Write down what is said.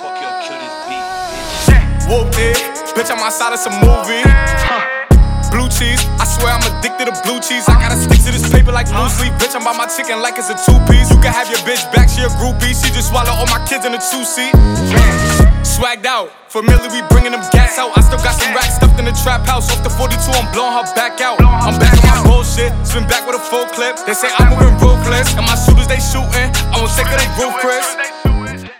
Fuck eh, bitch. I'm outside of some movie. Blue cheese, I swear I'm addicted to blue cheese. I gotta stick to this paper like blue sleep. Bitch, I'm by my chicken like it's a two piece. You can have your bitch back, she a groupie. She just swallow all my kids in a two seat. Swagged out, familiar, we bringing them gas out. I still got some racks stuffed in the trap house. Off the 42, I'm blowing her back out. I'm back on my bullshit, spin back with a full clip. They say I'm moving ruthless, and my shooters they shooting. I won't take of they roof, Chris.